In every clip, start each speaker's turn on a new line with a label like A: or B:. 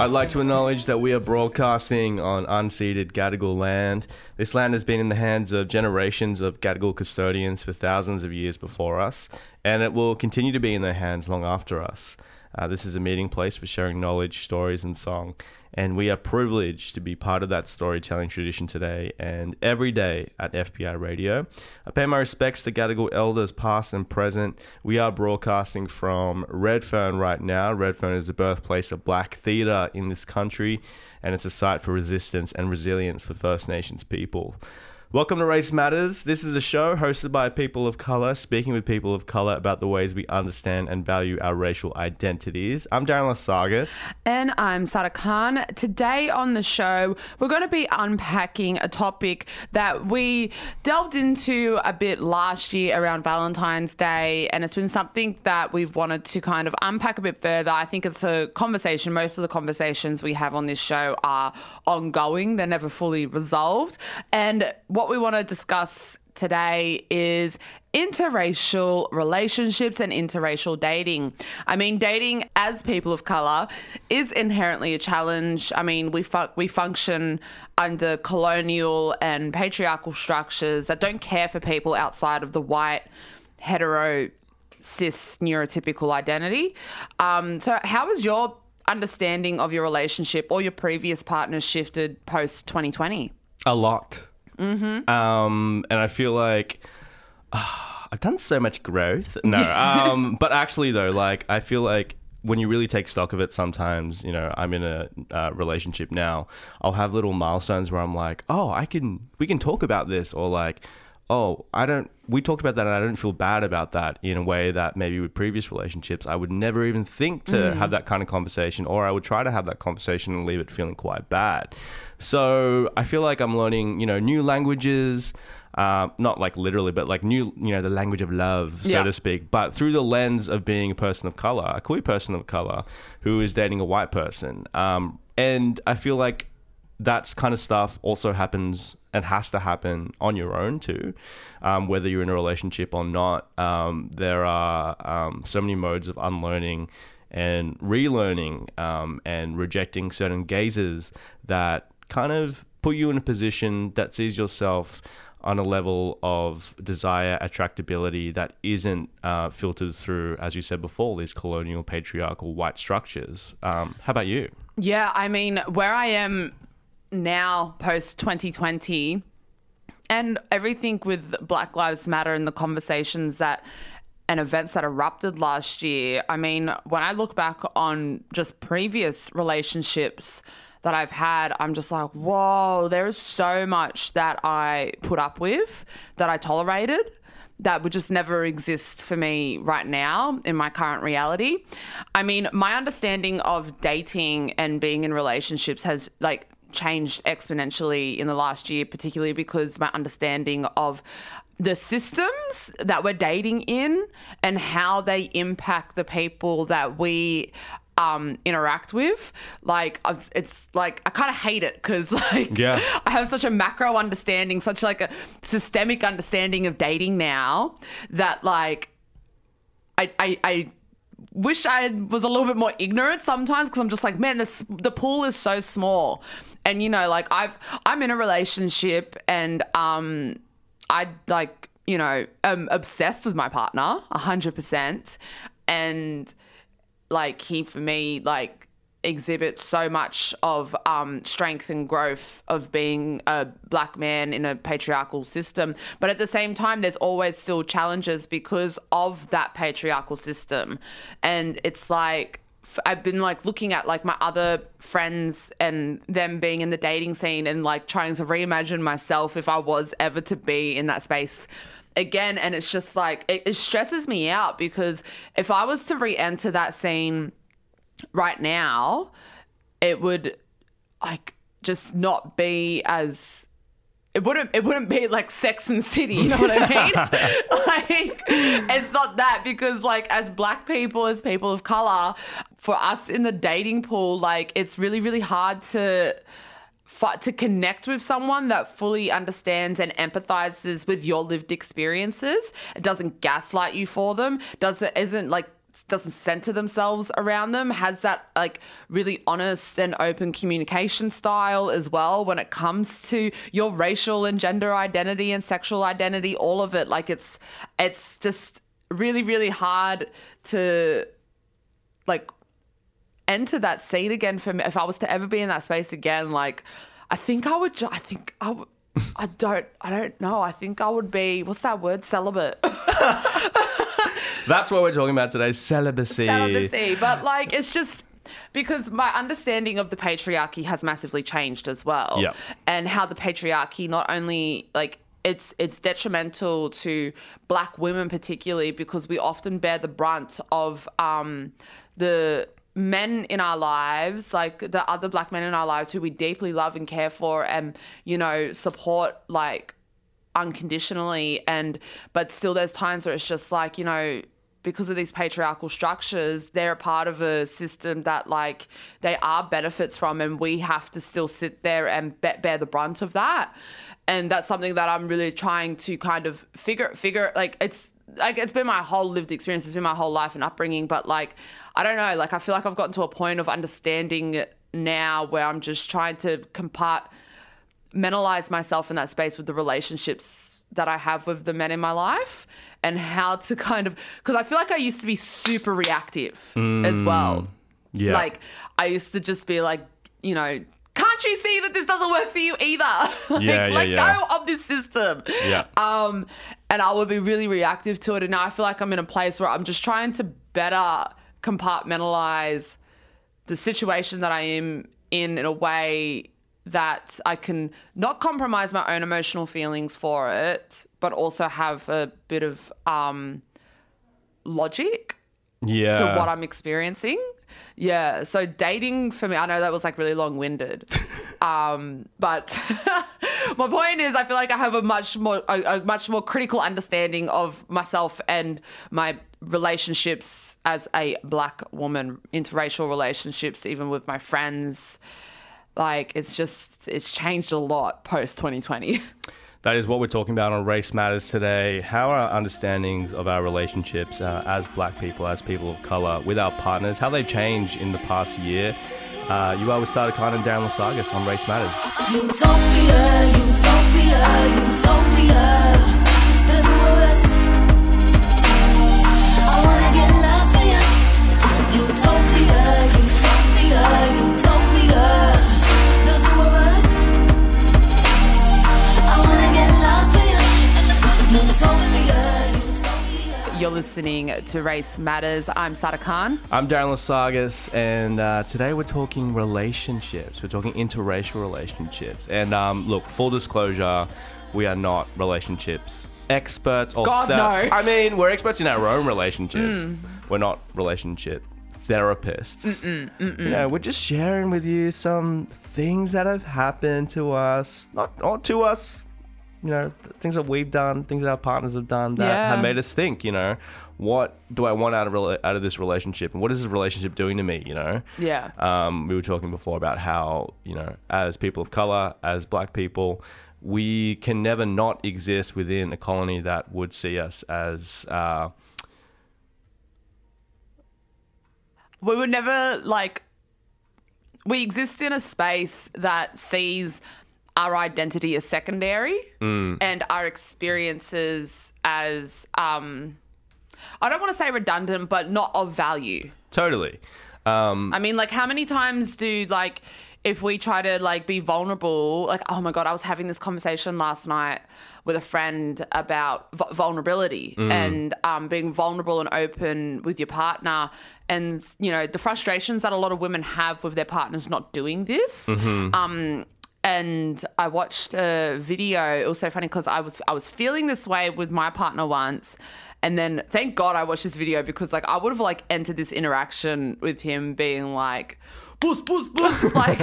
A: I'd like to acknowledge that we are broadcasting on unceded Gadigal land. This land has been in the hands of generations of Gadigal custodians for thousands of years before us, and it will continue to be in their hands long after us. Uh, this is a meeting place for sharing knowledge, stories, and song, and we are privileged to be part of that storytelling tradition today and every day at FBi Radio. I pay my respects to Gadigal elders past and present. We are broadcasting from Redfern right now. Redfern is the birthplace of black theatre in this country, and it's a site for resistance and resilience for First Nations people. Welcome to Race Matters. This is a show hosted by people of color, speaking with people of color about the ways we understand and value our racial identities. I'm Darren Lasagas.
B: And I'm Sarah Khan. Today on the show, we're going to be unpacking a topic that we delved into a bit last year around Valentine's Day. And it's been something that we've wanted to kind of unpack a bit further. I think it's a conversation. Most of the conversations we have on this show are ongoing, they're never fully resolved. And what we want to discuss today is interracial relationships and interracial dating. I mean, dating as people of color is inherently a challenge. I mean, we fu- we function under colonial and patriarchal structures that don't care for people outside of the white hetero cis neurotypical identity. Um, so, how has your understanding of your relationship or your previous partner shifted post 2020?
A: A lot. Mm-hmm. Um, and I feel like I've done so much growth. No, um, but actually though, like I feel like when you really take stock of it, sometimes you know I'm in a uh, relationship now. I'll have little milestones where I'm like, oh, I can, we can talk about this, or like, oh, I don't. We talked about that, and I don't feel bad about that in a way that maybe with previous relationships I would never even think to have that kind of conversation, or I would try to have that conversation and leave it feeling quite bad. So I feel like I'm learning, you know, new languages. Uh, not like literally, but like new, you know, the language of love, so
B: Yeah.
A: to speak. But through the lens of being a person of color, a queer person of color who is dating a white person. Um, and I feel like that kind of stuff also happens and has to happen on your own too, um, whether you're in a relationship or not. Um, there are um, so many modes of unlearning and relearning um, and rejecting certain gazes that kind of put you in a position that sees yourself on a level of desire, attractability that isn't uh, filtered through, as you said before, these colonial, patriarchal, white structures. Um, how about you?
B: Yeah, I mean, where I am now post 2020 and everything with Black Lives Matter and the conversations that and events that erupted last year. I mean, when I look back on just previous relationships that I've had, I'm just like, whoa, there is so much that I put up with, that I tolerated that would just never exist for me right now in my current reality. I mean, my understanding of dating and being in relationships has like changed exponentially in the last year, particularly because my understanding of the systems that we're dating in and how they impact the people that we um, interact with. Like, I've- it's like I kind of hate it because like
A: Yeah.
B: I have such a macro understanding, such like a systemic understanding of dating now that like I I, I wish I was a little bit more ignorant sometimes because I'm just like, man, this the pool is so small, and you know, like I've I'm in a relationship and um I like you know am obsessed with my partner hundred percent, and like he for me like exhibits so much of um, strength and growth of being a black man in a patriarchal system. But at the same time there's always still challenges because of that patriarchal system. And it's like I've been like looking at like my other friends and them being in the dating scene and like trying to reimagine myself if I was ever to be in that space again. And it's just like it, it stresses me out because if I was to re-enter that scene right now it would like just not be as it wouldn't it wouldn't be like Sex and City, you know what I mean? like it's not that because like as black people, as people of color, for us in the dating pool, like it's really really hard to to connect with someone that fully understands and empathizes with your lived experiences. It doesn't gaslight you for them. Does it isn't like doesn't center themselves around them has that like really honest and open communication style as well when it comes to your racial and gender identity and sexual identity all of it like it's it's just really really hard to like enter that scene again for me if i was to ever be in that space again like i think i would ju- i think i would I don't I don't know. I think I would be what's that word? Celibate.
A: That's what we're talking about today celibacy.
B: celibacy. But like, it's just because my understanding of the patriarchy has massively changed as well.
A: Yep.
B: And how the patriarchy not only like it's it's detrimental to black women particularly because we often bear the brunt of um, the men in our lives like the other black men in our lives who we deeply love and care for and you know support like unconditionally and but still there's times where it's just like you know because of these patriarchal structures they're a part of a system that like they are benefits from and we have to still sit there and be- bear the brunt of that. And that's something that i'm really trying to kind of figure figure like it's like it's been my whole lived experience it's been my whole life and upbringing but like i don't know like i feel like i've gotten to a point of understanding now where i'm just trying to compart mentalize myself in that space with the relationships that I have with the men in my life and how to kind of because I feel like I used to be super reactive as well.
A: Yeah.
B: Like I used to just be like, you know, can't you see that this doesn't work for you either? like,
A: Yeah, yeah,
B: let
A: yeah.
B: go of this system.
A: Yeah.
B: Um, and I would be really reactive to it. And now I feel like I'm in a place where I'm just trying to better compartmentalize the situation that I am in in a way that I can not compromise my own emotional feelings for it, but also have a bit of um, logic
A: yeah.
B: to what I'm experiencing. Yeah. So dating for me, I know that was like really long winded. um, but my point is I feel like I have a much more a, a much more critical understanding of myself and my relationships as a black woman, interracial relationships, even with my friends. Like it's just it's changed a lot post 2020.
A: That is what we're talking about on Race Matters today. How are our understandings of our relationships uh, as black people, as people of color, with our partners, how they've changed in the past year? Uh, you are with Sarah Khan and Darren Lasagas on Race Matters.
C: Utopia, utopia, utopia. There's two of. I wanna get lost for you. Utopia, utopia, utopia.
B: You're listening to Race Matters. I'm Sarah Khan.
A: I'm Darren Lasagas, and uh, today we're talking relationships. We're talking interracial relationships. And um, look, full disclosure, we are not relationships experts. Or
B: God, no.
A: I mean, we're experts in our own relationships. We're not relationship therapists. You know, we're just sharing with you some things that have happened to us, not, not to us, you know, things that we've done, things that our partners have done that
B: Yeah.
A: have made us think, you know, what do I want out of rela- out of this relationship, and what is this relationship doing to me, you know?
B: Yeah.
A: Um, we were talking before about how you know, as people of color, as black people, we can never not exist within a colony that would see us as. Uh,
B: we would never like we exist in a space that sees our identity is secondary and our experiences as um I don't want to say redundant but not of value.
A: totally. Um,
B: I mean like how many times do like if we try to like be vulnerable like oh my god I was having this conversation last night with a friend about v- vulnerability and um, being vulnerable and open with your partner and you know the frustrations that a lot of women have with their partners not doing this um, and I watched a video. It was so funny because I was I was feeling this way with my partner once, and then thank God I watched this video because like I would have like entered this interaction with him being like, "Boost, boost, boost!" like,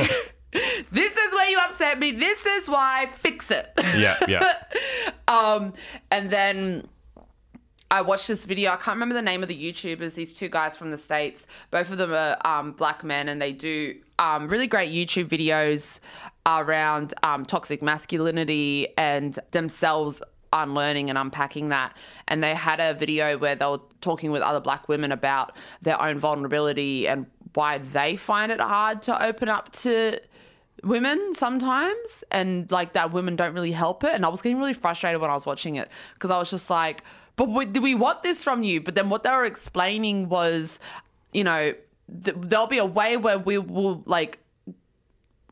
B: this is where you upset me. This is why. Fix it.
A: Yeah, yeah.
B: Um, and then I watched this video. I can't remember the name of the YouTubers. These two guys from the states. Both of them are um, black men, and they do um, really great YouTube videos around um, toxic masculinity and themselves unlearning and unpacking that. And they had a video where they were talking with other black women about their own vulnerability and why they find it hard to open up to women sometimes. And like that women don't really help it. And i was getting really frustrated when i was watching it because i was just like but we, do we want this from you. But then what they were explaining was you know th- there'll be a way where we will like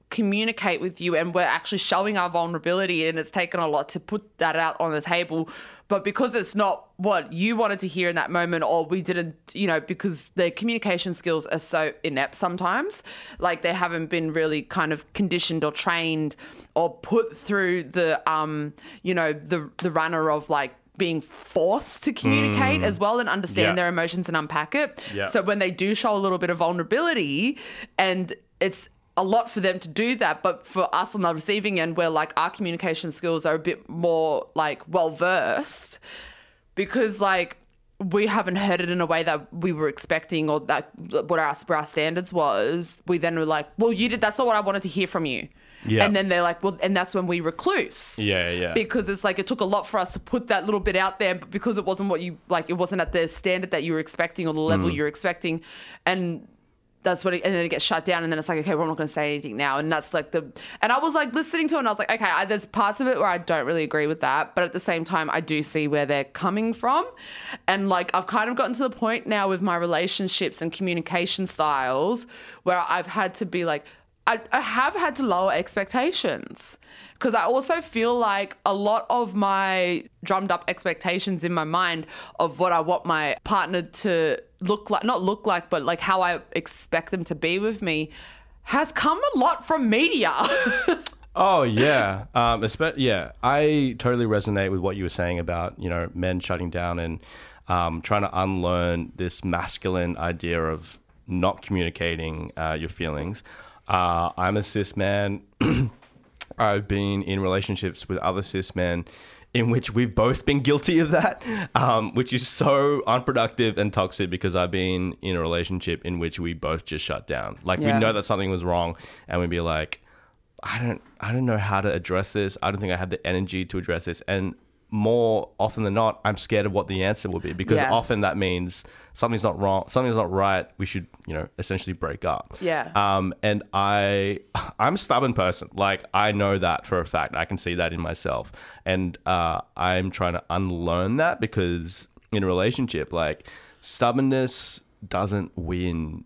B: communicate with you and we're actually showing our vulnerability and it's taken a lot to put that out on the table but because it's not what you wanted to hear in that moment or we didn't you know because their communication skills are so inept sometimes like they haven't been really kind of conditioned or trained or put through the um you know the the runner of like being forced to communicate as well and understand
A: Yeah.
B: their emotions and unpack it
A: Yeah.
B: so when they do show a little bit of vulnerability and it's a lot for them to do that but for us on the receiving end where like our communication skills are a bit more like well versed because like we haven't heard it in a way that we were expecting or that what our, our standards was we then were like well you did that's not what i wanted to hear from you
A: Yeah.
B: and then they're like well and that's when we recluse
A: Yeah, yeah.
B: because it's like it took a lot for us to put that little bit out there but because it wasn't what you like it wasn't at the standard that you were expecting or the level
A: Mm.
B: you're expecting and that's what it, and then it gets shut down and then it's like okay i'm not going to say anything now. And that's like the and i was like listening to it and i was like okay I, there's parts of it where i don't really agree with that but at the same time i do see where they're coming from. And like i've kind of gotten to the point now with my relationships and communication styles where i've had to be like I, I have had to lower expectations because I also feel like a lot of my drummed up expectations in my mind of what I want my partner to look like, not look like, but like how I expect them to be with me has come a lot from media.
A: Oh yeah, um, yeah. I totally resonate with what you were saying about you know men shutting down and um, trying to unlearn this masculine idea of not communicating uh, your feelings. Uh, I'm a cis man. I've been in relationships with other cis men in which we've both been guilty of that, um, which is so unproductive and toxic because I've been in a relationship in which we both just shut down. Like
B: Yeah.
A: we know that something was wrong and we'd be like, I don't I don't know how to address this. I don't think I have the energy to address this. And more often than not, I'm scared of what the answer will be because
B: Yeah.
A: often that means something's not wrong, something's not right. We should, you know, essentially break up.
B: Yeah.
A: Um, and I, I'm a stubborn person. Like I know that for a fact. I can see that in myself, and uh, I'm trying to unlearn that because in a relationship, like stubbornness doesn't win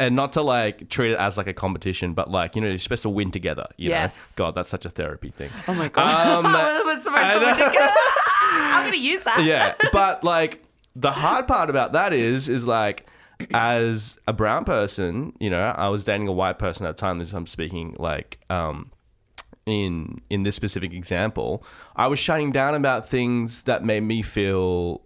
A: and not to like treat it as like a competition, but like you know you're supposed to win together. You
B: Yes.
A: know, God, that's such a therapy thing.
B: oh my God.
A: Um,
B: We're supposed to win. I'm going to use that.
A: yeah, but like the hard part about that is is like as a brown person, you know, I was dating a white person at the time. This I'm speaking like um in in this specific example, I was shutting down about things that made me feel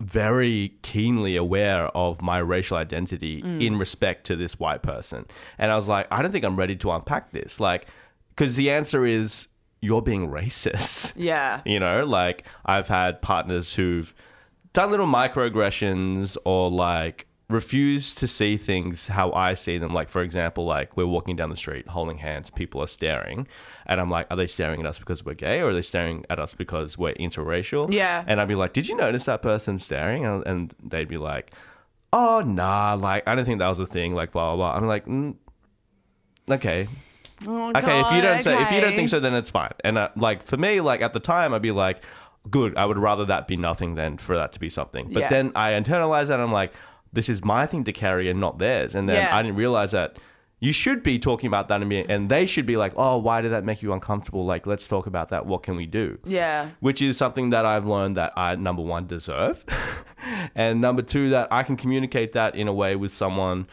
A: very keenly aware of my racial identity mm. in respect to this white person. And I was like, I don't think I'm ready to unpack this. Like, because the answer is you're being racist.
B: Yeah.
A: You know, like I've had partners who've done little microaggressions or like refused to see things how I see them. Like, for example, like we're walking down the street holding hands, people are staring. And I'm like, are they staring at us because we're gay or are they staring at us because we're interracial?
B: Yeah.
A: And I'd be like, did you notice that person staring? And, and they'd be like, oh, nah, like, I don't think that was a thing, like, blah, blah, blah. I'm like, mm, okay,
B: Oh,
A: okay, if you don't say if you don't think so, then it's fine. And uh, like for me, like at the time, I'd be like, good. I would rather that be nothing than for that to be something. But
B: Yeah.
A: then I internalize that. And I'm like, this is my thing to carry and not theirs. And then
B: Yeah.
A: I didn't realize that you should be talking about that and, be, and they should be like, oh, why did that make you uncomfortable? Like, let's talk about that. What can we do?
B: Yeah.
A: which is something that I've learned that I number one deserve, and number two that I can communicate that in a way with someone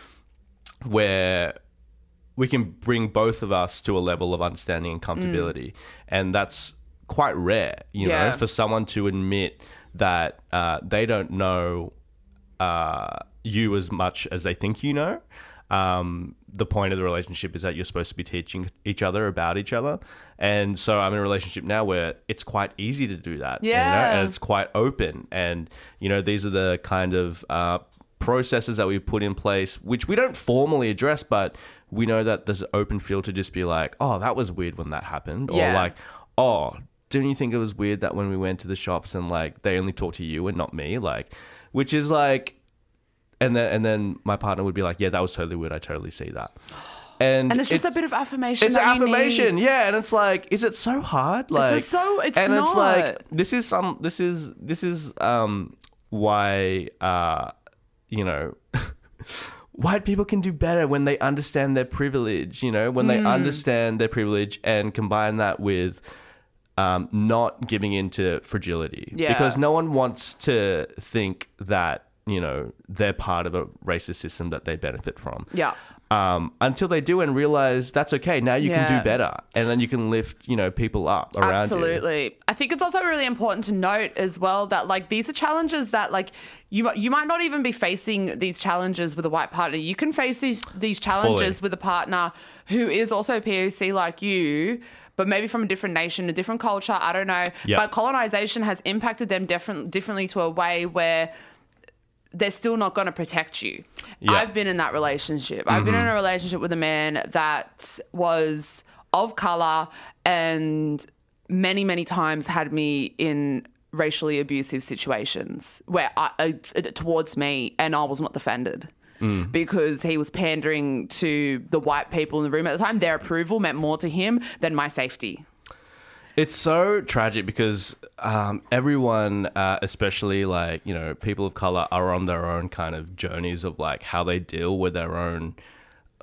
A: where we can bring both of us to a level of understanding and comfortability, and that's quite rare, you
B: Yeah.
A: know, for someone to admit that uh, they don't know uh, you as much as they think you know. Um, the point of the relationship is that you're supposed to be teaching each other about each other, and so I'm in a relationship now where it's quite easy to do that. you know,
B: Yeah.
A: and it's quite open, and you know these are the kind of uh, processes that we put in place, which we don't formally address, but we know that there's an open field to just be like, oh, that was weird when that happened, or
B: Yeah.
A: like, oh, didn't you think it was weird that when we went to the shops and like they only talked to you and not me, like, which is like, and then and then my partner would be like, yeah, that was totally weird. I totally see that. And,
B: And it's just
A: it-
B: a bit of affirmation.
A: it's affirmation, yeah, and it's like, is it so hard? Like, it's
B: so- it's
A: and it's like this is some, this is this is um why uh you know. White people can do better when they understand their privilege, you know, when
B: Hmm.
A: they understand their privilege and combine that with um, not giving into fragility.
B: Yeah.
A: Because no one wants to think that, you know, they're part of a racist system that they benefit from
B: Yeah.
A: um, until they do and realize that's okay. Now you can do better, and then you can lift, you know, people up around you.
B: Absolutely. I think it's also really important to note as well that like these are challenges that like you you might not even be facing these challenges with a white partner. You can face these these challenges
A: Fully.
B: with a partner who is also POC like you. But maybe from a different nation, a different culture, I don't know.
A: Yeah.
B: But colonization has impacted them different, differently to a way where they're still not going to protect you.
A: Yeah.
B: I've been in that relationship. I've been in a relationship with a man that was of color and many, many times had me in racially abusive situations where I, uh, towards me and I was not defended. Because he was pandering to the white people in the room at the time. Their approval meant more to him than my safety.
A: It's so tragic because um, everyone, uh, especially like you know, people of color, are on their own kind of journeys of like how they deal with their own,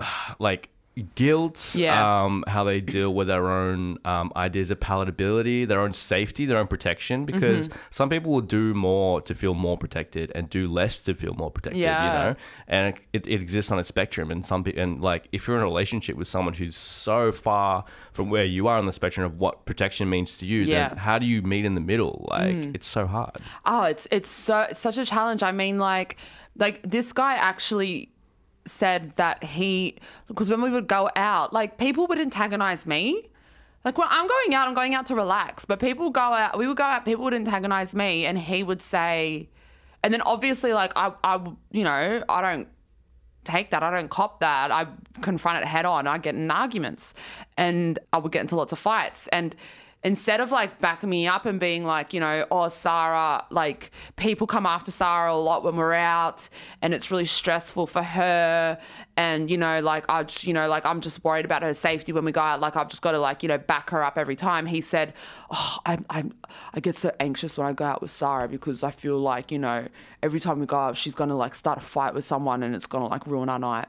A: like guilt,
B: Yeah.
A: um, how they deal with their own um, ideas of palatability, their own safety, their own protection. Because
B: Mm-hmm.
A: some people will do more to feel more protected and do less to feel more protected.
B: Yeah.
A: You know, and it, it exists on a spectrum. And some people, and like if you're in a relationship with someone who's so far from where you are on the spectrum of what protection means to you,
B: Yeah.
A: then how do you meet in the middle? Like
B: Mm.
A: it's so hard.
B: Oh, it's it's so it's such a challenge. I mean, like like this guy actually said that he because when we would go out, like people would antagonize me. Like when I'm going out, I'm going out to relax, but people go out. We would go out. People would antagonize me, and he would say, and then obviously, like I, I, you know, I don't take that. I don't cop that. I confront it head on. I get in arguments and I would get into lots of fights. And instead of like backing me up and being like, you know, oh, Sarah, like people come after Sarah a lot when we're out and it's really stressful for her. And, you know, like, I just, you know, like I'm just worried about her safety when we go out. Like, I've just got to like, you know, back her up every time. He said, oh, I'm, I'm, I get so anxious when I go out with Sarah because I feel like, you know, every time we go out, she's going to like start a fight with someone and it's going to like ruin our night.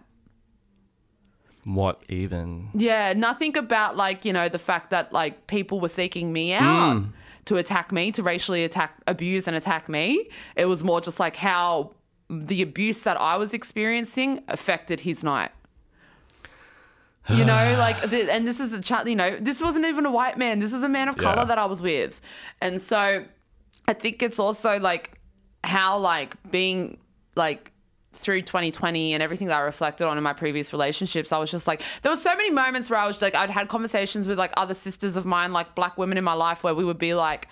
A: What even?
B: Yeah, nothing about like, you know, the fact that like people were seeking me out hmm. to attack me, to racially attack, abuse and attack me. It was more just like how the abuse that I was experiencing affected his night. You know, like, the, and this is a chat, you know, this wasn't even a white man. This is a man of color
A: Yeah.
B: that I was with. And so I think it's also like how, like, being like, through 2020 and everything that I reflected on in my previous relationships, I was just like, there were so many moments where I was like, I'd had conversations with like other sisters of mine, like black women in my life, where we would be like,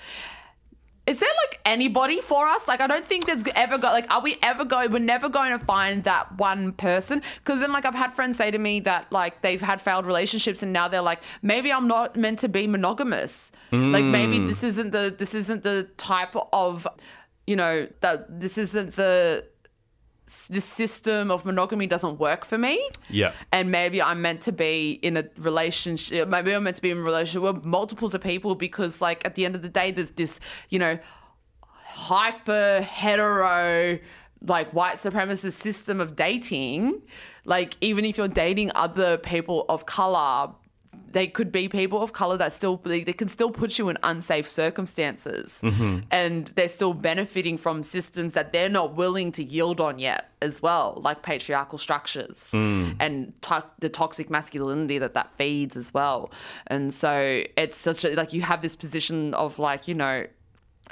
B: is there like anybody for us? Like, I don't think there's ever got like, are we ever going? We're never going to find that one person. Because then, like, I've had friends say to me that like they've had failed relationships and now they're like, maybe I'm not meant to be monogamous. Like, maybe hmm. this isn't the this isn't the type of, you know, that this isn't the the system of monogamy doesn't work for me.
A: Yeah.
B: And maybe I'm meant to be in a relationship. Maybe I'm meant to be in a relationship with multiples of people because, like, at the end of the day, there's this, you know, hyper hetero, like, white supremacist system of dating. Like, even if you're dating other people of color, they could be people of color that still they, they can still put you in unsafe circumstances. Mm-hmm. And they're still benefiting from systems that they're not willing to yield on yet as well like patriarchal structures mm. and to- the toxic masculinity that that feeds as well. And so it's such a like you have this position of like you know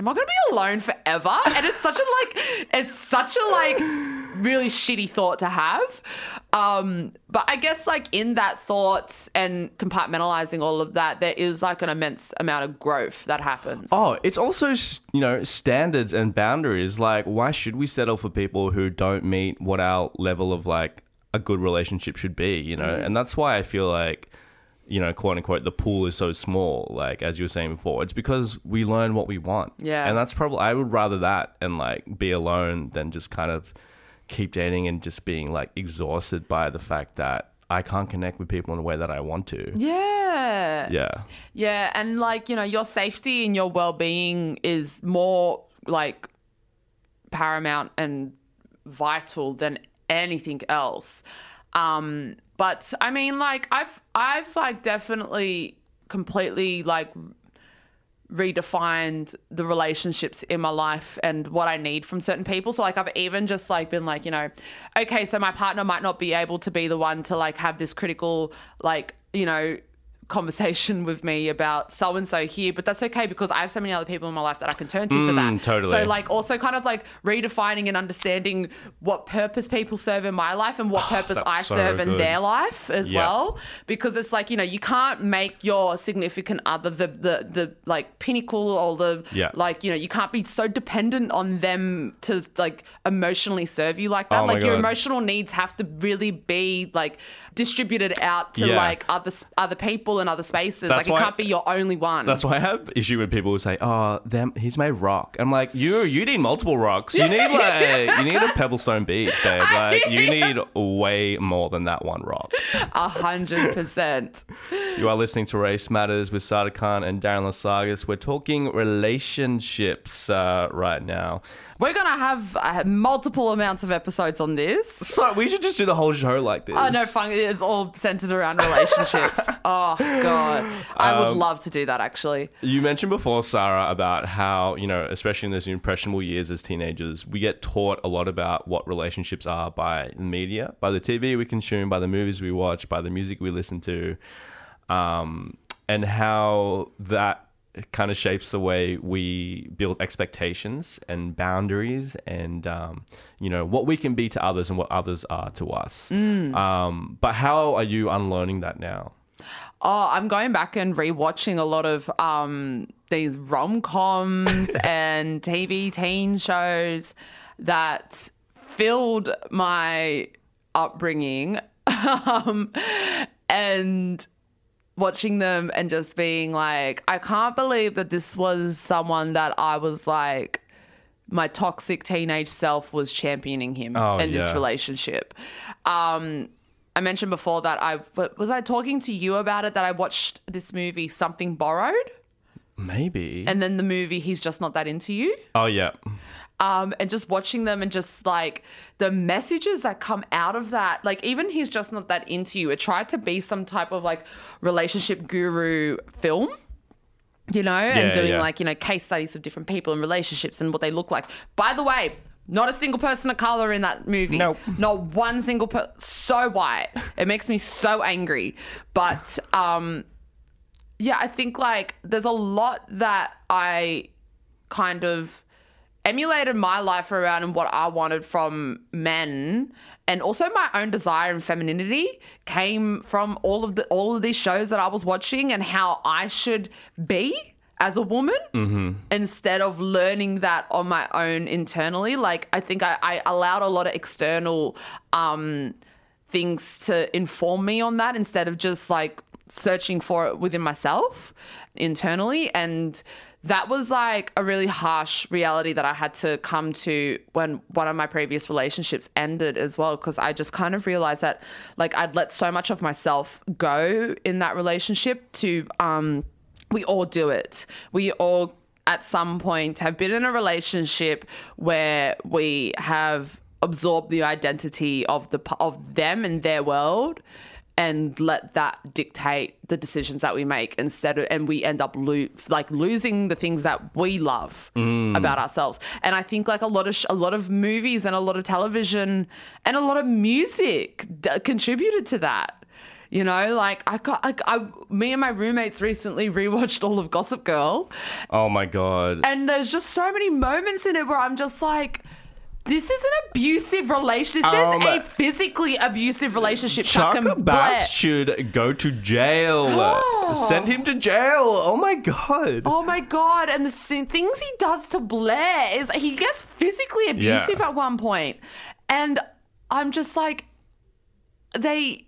B: am I gonna be alone forever? And it's such a like, it's such a like really shitty thought to have. Um, but I guess like in that thoughts and compartmentalizing all of that, there is like an immense amount of growth that happens.
A: Oh, it's also you know standards and boundaries. Like, why should we settle for people who don't meet what our level of like a good relationship should be? You know,
B: Mm.
A: and that's why I feel like you know, quote unquote, the pool is so small. Like as you were saying before, it's because we learn what we want.
B: Yeah.
A: and that's probably I would rather that and like be alone than just kind of keep dating and just being like exhausted by the fact that I can't connect with people in a way that I want to.
B: yeah.
A: Yeah.
B: Yeah, and like, you know, your safety and your well-being is more like paramount and vital than anything else. Um but I mean like I've I've like definitely completely like redefined the relationships in my life and what I need from certain people. So like I've even just like been like, you know, okay, so my partner might not be able to be the one to like have this critical like, you know, conversation with me about so and so here, but that's okay because I have so many other people in my life that I can turn to for that.
A: Mm, totally.
B: So like also kind of like redefining and understanding what purpose people serve in my life and what purpose
A: that's
B: I
A: so
B: serve in their life as
A: Yeah.
B: well because it's like you know you can't make your significant other the the the like pinnacle or the
A: Yeah.
B: like you know you can't be so dependent on them to like emotionally serve you like that
A: Oh
B: like your emotional needs have to really be like distributed out to
A: Yeah.
B: like other other people and other spaces
A: That's
B: like it can't be your only one
A: That's why I have issue with people who say, "Oh, them he's made rock." I'm like, "You you need multiple rocks. You need like you need a Pebblestone Beach, babe. Like you need way more than that one rock."
B: a hundred percent
A: You are listening to Race Matters with Sarah Khan and Darren Lasagas. We're talking relationships uh, right now.
B: We're gonna have uh, multiple amounts of episodes on this
A: So we should just do the whole show like this.
B: Oh no, fun. It's all centered around relationships. oh god, I
A: Um,
B: would love to do that actually.
A: You mentioned before, Sarah, about how, you know, especially in those impressionable years as teenagers, we get taught a lot about what relationships are by the media, by the TV we consume, by the movies we watch, by the music we listen to, um, and how that kind of shapes the way we build expectations and boundaries and, um, you know, what we can be to others and what others are to us. Um, but how are you unlearning that now?
B: Oh, I'm going back and rewatching a lot of um, these rom coms and TV teen shows that filled my upbringing. um, and watching them and just being like, I can't believe that this was someone that I was like, my toxic teenage self was championing him
A: Oh,
B: in this relationship. Um, I mentioned before that I was I talking to you about it that I watched this movie Something Borrowed
A: Maybe.
B: and then the movie He's Just Not That Into You
A: oh, yeah.
B: Um, and just watching them and just like the messages that come out of that, like even he's just not that into you. It tried to be some type of like relationship guru film, you know, and doing
A: yeah.
B: like, you know, case studies of different people and relationships and what they look like. By the way, not a single person of color in that movie.
A: Nope.
B: Not one single person. So white. It makes me so angry. But um, yeah, I think like there's a lot that I kind of emulated my life around and what I wanted from men. And also my own desire and femininity came from all of the all of these shows that I was watching and how I should be as a woman instead of learning that on my own internally. Like I think I, I allowed a lot of external um things to inform me on that instead of just like searching for it within myself internally and that was like a really harsh reality that I had to come to when one of my previous relationships ended as well because I just kind of realized that like I'd let so much of myself go in that relationship to um we all do it. We all at some point have been in a relationship where we have absorbed the identity of the of them and their world and let that dictate the decisions that we make instead of and we end up lo- like losing the things that we love mm. about ourselves. And i think like a lot of sh- a lot of movies and a lot of television and a lot of music d- contributed to that. You know like I got I, I me and my roommates recently rewatched all of gossip girl.
A: Oh my god.
B: and there's just so many moments in it where i'm just like this is an abusive relationship. This
A: Um,
B: is a physically abusive relationship. Chuck,
A: Chaka
B: and
A: Bass should go to jail. Send him to jail. Oh my god.
B: Oh my god! And the things he does to Blair is he gets physically abusive
A: Yeah.
B: at one point, and I'm just like, they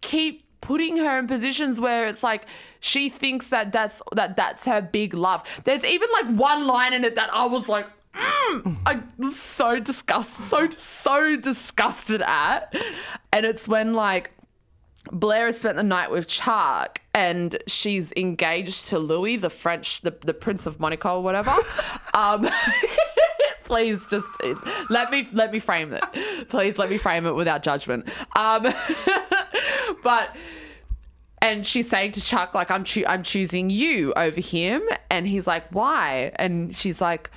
B: keep putting her in positions where it's like she thinks that that's that that's her big love. There's even like one line in it that I was like. Mm, I was so disgusted, so so disgusted at, and it's when like Blair has spent the night with Chuck and she's engaged to Louis, the French, the, the Prince of Monaco or whatever. um, please just let me let me frame it. Please let me frame it without judgment. Um, but and she's saying to Chuck like I'm choo- I'm choosing you over him and he's like why and she's like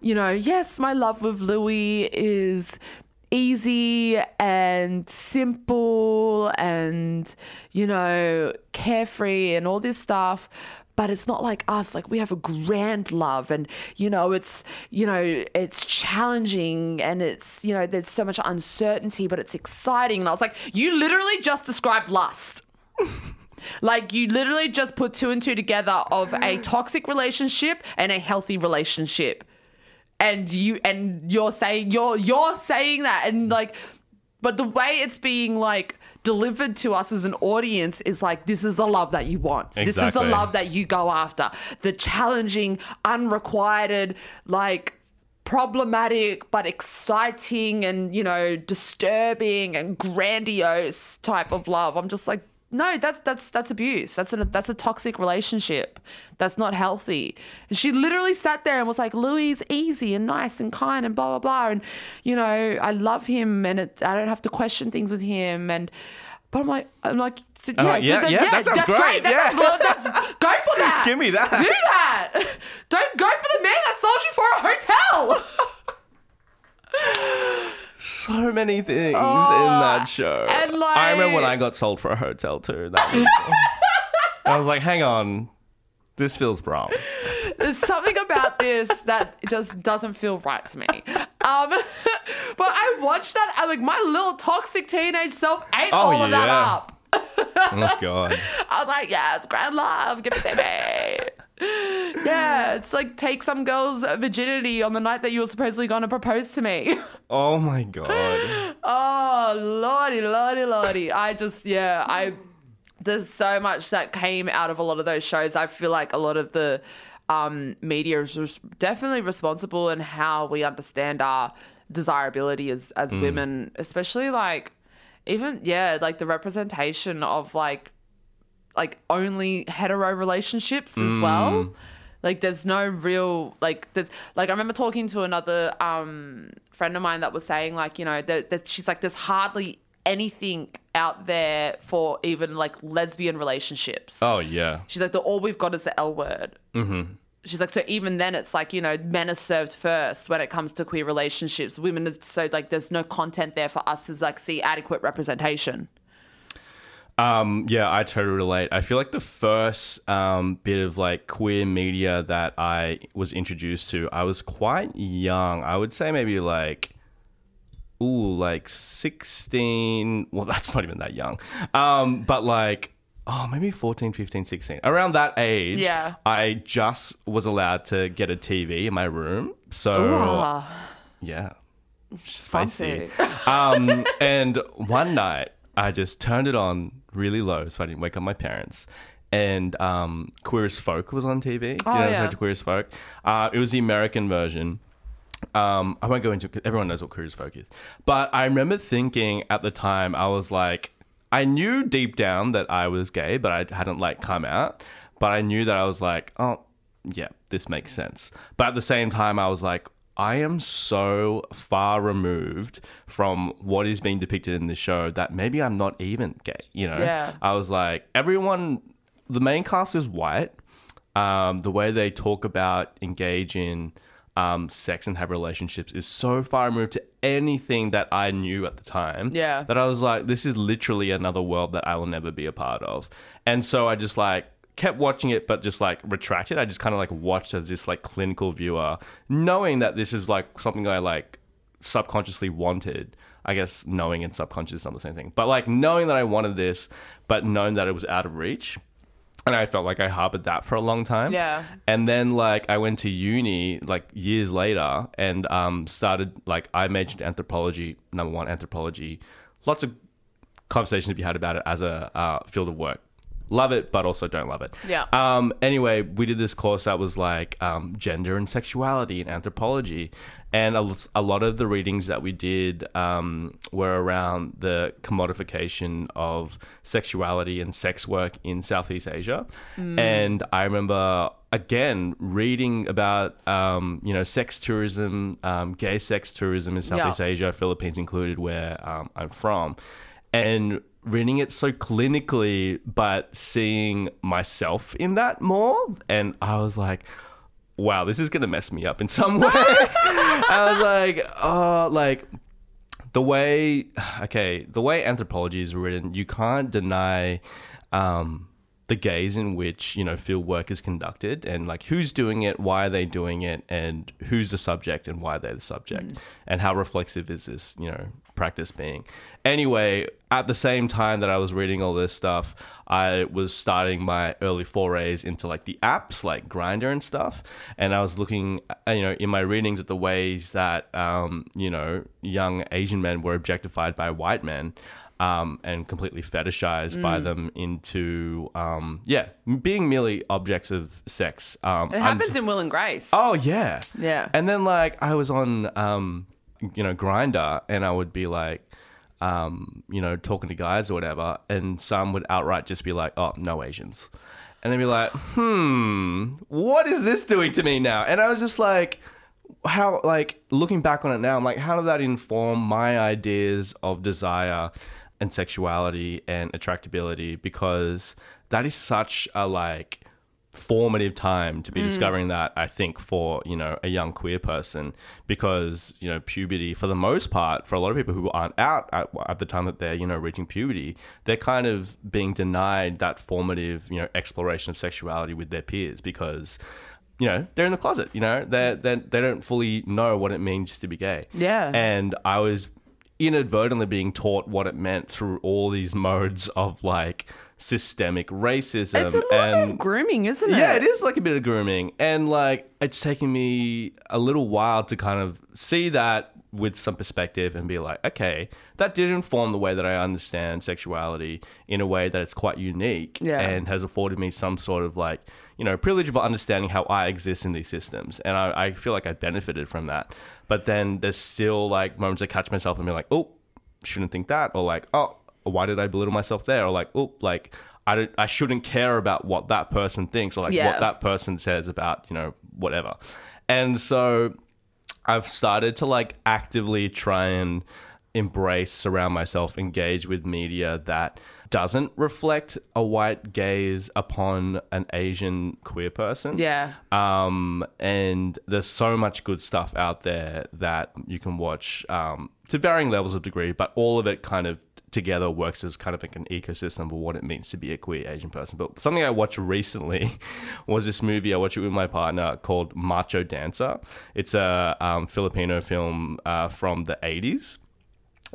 B: you know yes my love with Louis is easy and simple and you know carefree and all this stuff but it's not like us. Like we have a grand love and you know it's you know it's challenging and it's you know there's so much uncertainty but it's exciting. And i was like you literally just described lust. Like you literally just put two and two together of a toxic relationship and a healthy relationship. And you and you're saying you're you're saying that and like but the way it's being like delivered to us as an audience is like this is the love that you want. This is the love that you go after. The challenging, unrequited, like problematic but exciting and you know disturbing and grandiose type of love. I'm just like no, that's that's that's abuse. That's a that's a toxic relationship. That's not healthy. And she literally sat there and was like, "Louis is easy and nice and kind and blah blah blah." And you know, I love him and it, I don't have to question things with him. And but I'm like, I'm like, yeah,
A: like,
B: so
A: yeah, yeah, that sounds
B: that's
A: great,
B: That
A: yeah.
B: sounds, that's, go for that.
A: Give me that.
B: Do that. Don't go for the man that sold you for a hotel.
A: So many things in that show.
B: Oh, and,
A: I remember when I got sold for a hotel too. Was, I was like, hang on, this feels wrong.
B: There's something about this that just doesn't feel right to me. Um, but I watched that. I like my little toxic teenage self ate
A: Oh,
B: all of that up.
A: Oh god.
B: I was like, yes, grand love, give it to me. Yeah, it's like take some girl's virginity on the night that you were supposedly going to propose to me.
A: Oh my god.
B: Oh, lordy, lordy, lordy. I just, yeah, I, there's so much that came out of a lot of those shows. I feel like a lot of the um, media is res- definitely responsible in how we understand our desirability as, as women, especially like, even, yeah, like the representation of like, like only hetero relationships as well. Like there's no real like that. Like I remember talking to another um friend of mine that was saying like you know that, that she's like there's hardly anything out there for even like lesbian relationships.
A: Oh yeah.
B: She's like the all we've got is the L word. Mm-hmm. She's like so even then it's like you know men are served first when it comes to queer relationships. Women are so like there's no content there for us to like see adequate representation.
A: Um, yeah, I totally relate. I feel like the first um, bit of like queer media that I was introduced to, I was quite young. I would say maybe like, ooh, like 16. Well, that's not even that young. Um, but like, oh, maybe 14, 15, 16. Around that age,
B: Yeah.
A: I just was allowed to get a TV in my room. So,
B: Ah,
A: yeah. Spicy.
B: fancy.
A: um, and one night I just turned it on really low so I didn't wake up my parents. And um, Queer as Folk was on TV. Do you
B: Oh,
A: know
B: yeah.
A: Queer as Folk? Uh, it was the American version. Um, I won't go into it everyone knows what Queer as Folk is. But I remember thinking at the time, I was like, I knew deep down that I was gay, but I hadn't like come out. But I knew that I was like, oh, yeah, this makes sense. But at the same time, I was like, I am so far removed from what is being depicted in this show that maybe I'm not even gay. You know,
B: Yeah.
A: I was like, everyone, the main cast is white. Um, the way they talk about engage in um, sex and have relationships is so far removed to anything that I knew at the time.
B: Yeah.
A: That I was like, this is literally another world that I will never be a part of. And so I just like kept watching it, but just like retracted. I just kind of like watched as this like clinical viewer, knowing that this is like something I like subconsciously wanted. I guess knowing and subconscious is not the same thing, but like knowing that I wanted this, but knowing that it was out of reach. And I felt like I harbored that for a long time.
B: Yeah.
A: And then like I went to uni like years later and um started like I majored in anthropology, number one anthropology. Lots of conversations to be had about it as a uh, field of work. Love it, but also don't love it.
B: Yeah.
A: Um. Anyway, we did this course that was like um, gender and sexuality and anthropology, and a, a lot of the readings that we did um, were around the commodification of sexuality and sex work in Southeast Asia. And I remember again reading about um, you know sex tourism, um, gay sex tourism in Southeast
B: Yeah.
A: Asia, Philippines included, where um, I'm from, and reading it so clinically, but seeing myself in that more, and I was like, wow, this is gonna mess me up in some way. I was like, oh, like the way okay the way anthropology is written you can't deny um the gaze in which you know field work is conducted and like who's doing it why are they doing it and who's the subject and why they're the subject and how reflexive is this you know practice being anyway at the same time that i was reading all this stuff i was starting my early forays into like the apps like Grindr and stuff and i was looking uh, you know in my readings at the ways that um you know young asian men were objectified by white men um, and completely fetishized by them into um, yeah being merely objects of sex. Um,
B: It happens in Will and Grace.
A: Oh yeah,
B: Yeah.
A: And then like I was on um, you know Grindr, and I would be like. Um, you know, talking to guys or whatever, and some would outright just be like, "Oh, no Asians," and they'd be like, "Hmm, what is this doing to me now?" And I was just like, how like looking back on it now i'm like how did that inform my ideas of desire and sexuality and attractability because that is such a like formative time to be mm. discovering that i think for you know a young queer person. Because you know puberty for the most part for a lot of people who aren't out at, at the time that they're you know reaching puberty they're kind of being denied that formative you know exploration of sexuality with their peers because you know they're in the closet you know? They they they don't fully know what it means to be gay.
B: Yeah.
A: and i was inadvertently being taught what it meant through all these modes of like systemic racism
B: it's a lot
A: and
B: of grooming, isn't it?
A: yeah, it is like a bit of grooming. And like it's taken me a little while to kind of see that with some perspective and be like, okay, that did inform the way that I understand sexuality in a way that it's quite unique
B: Yeah.
A: and has afforded me some sort of like, you know, privilege of understanding how I exist in these systems. And I, I feel like I benefited from that. But then there's still like moments I catch myself and be like, oh, shouldn't think that. Or like, oh, why did I belittle myself there? Or like, oh, like, I, don't, I shouldn't care about what that person thinks or like
B: Yeah.
A: what that person says about, you know, whatever. And so I've started to like actively try and embrace, surround myself, engage with media that doesn't reflect a white gaze upon an Asian queer person.
B: Yeah.
A: Um, and there's so much good stuff out there that you can watch um, to varying levels of degree, but all of it kind of together works as kind of like an ecosystem of what it means to be a queer Asian person. But something I watched recently was this movie. I watched it with my partner called Macho Dancer. It's a um, Filipino film uh, from the 80s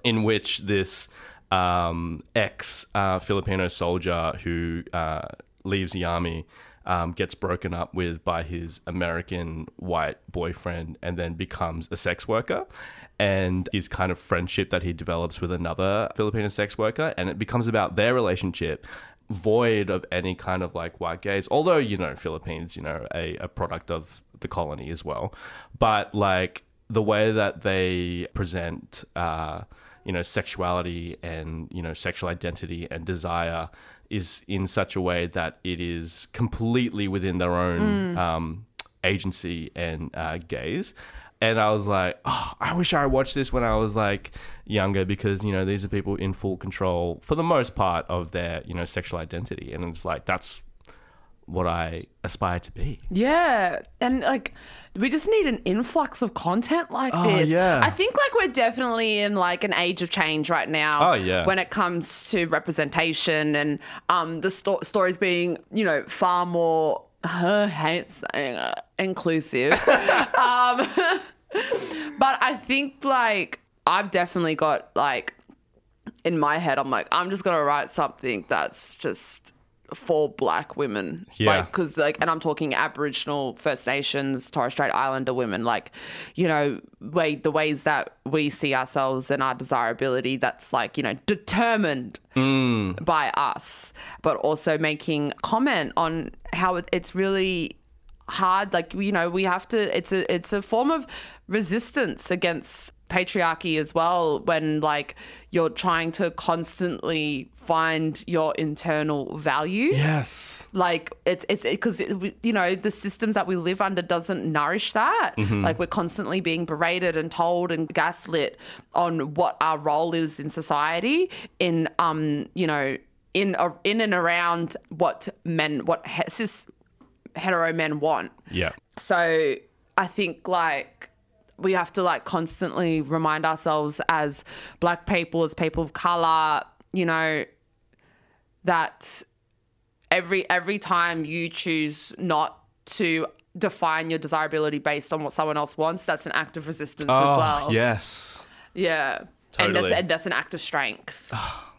A: in which this um, ex uh, Filipino soldier who uh, leaves the army um, gets broken up with by his American white boyfriend and then becomes a sex worker. And his kind of friendship that he develops with another Filipino sex worker, and it becomes about their relationship void of any kind of like white gaze. Although you know philippines you know a, a product of the colony as well. But like the way that they present uh you know sexuality and you know sexual identity and desire is in such a way that it is completely within their own um agency and uh, gaze. And I was like, oh, I wish I watched this when I was like younger because you know these are people in full control for the most part of their you know sexual identity, and it's like that's what I aspire to be.
B: Yeah, and like we just need an influx of content like
A: Oh,
B: this.
A: yeah.
B: I think like we're definitely in like an age of change right now.
A: Oh, yeah.
B: when it comes to representation and um the sto- stories being you know far more. I hate saying it, inclusive. um, but I think like I've definitely got like in my head, I'm like, I'm just gonna write something that's just for black women.
A: Yeah.
B: Like, cause like, and I'm talking Aboriginal, First Nations, Torres Strait Islander women, like, you know, way, the ways that we see ourselves and our desirability that's like, you know, determined mm. by us, but also making comment on how it's really hard like you know we have to it's a it's a form of resistance against patriarchy as well when like you're trying to constantly find your internal value
A: Yes.
B: like it's it's because it, you know the systems that we live under doesn't nourish that like we're constantly being berated and told and gaslit on what our role is in society in um you know in a, in and around what men what cis hetero men want
A: Yeah.
B: so I think like we have to like constantly remind ourselves as black people, as people of color, you know, that every every time you choose not to define your desirability based on what someone else wants, that's an act of resistance as
A: Oh,
B: well.
A: yes.
B: Yeah. And
A: Totally.
B: that's and that's an act of strength. Ah.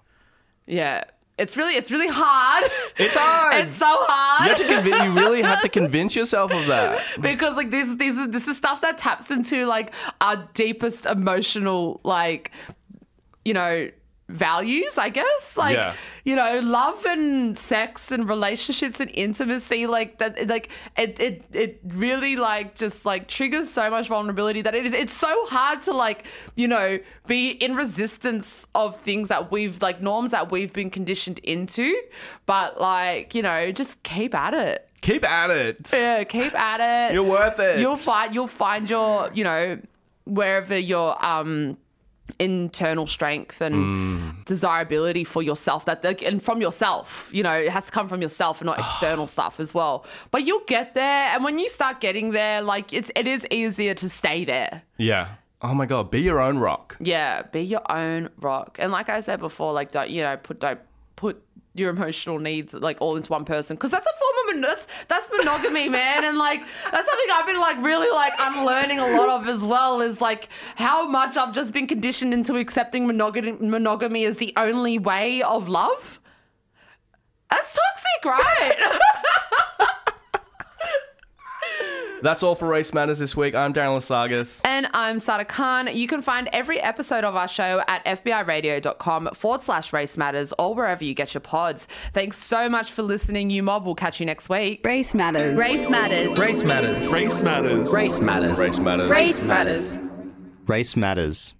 B: yeah. It's really it's really hard.
A: It's hard.
B: it's so hard.
A: You have to convince. You really have to convince yourself of that.
B: because like this these are- this is stuff that taps into like our deepest emotional like you know values i guess like
A: Yeah.
B: you know love and sex and relationships and intimacy like that like it it, it really like just like triggers so much vulnerability that it is it's so hard to like you know be in resistance of things that we've like norms that we've been conditioned into but like you know just keep at it
A: Keep at it.
B: yeah, keep at it.
A: You're worth it.
B: You'll find you'll find your, you know, wherever your um internal strength and
A: Mm.
B: desirability for yourself that and from yourself you know it has to come from yourself and not external stuff as well but you'll get there and when you start getting there like it's it is easier to stay there
A: Yeah. Oh my god. Be your own rock.
B: yeah be your own rock and like i said before like don't you know put don't put your emotional needs like all into one person because that's a that's that's monogamy man. And like that's something i've been like really like unlearning a lot of as well is like how much i've just been conditioned into accepting monogamy monogamy as the only way of love. That's toxic right
A: That's all for Race Matters this week. I'm Darren Lasagas.
B: And I'm Sarah Khan. You can find every episode of our show at fbiradio.com forward slash race matters or wherever you get your pods. Thanks so much for listening, you mob. We'll catch you next week.
D: Race matters.
E: Race matters.
F: Race matters.
G: Race matters.
F: Race matters.
A: Race Matters.
E: Race matters.
H: Race matters.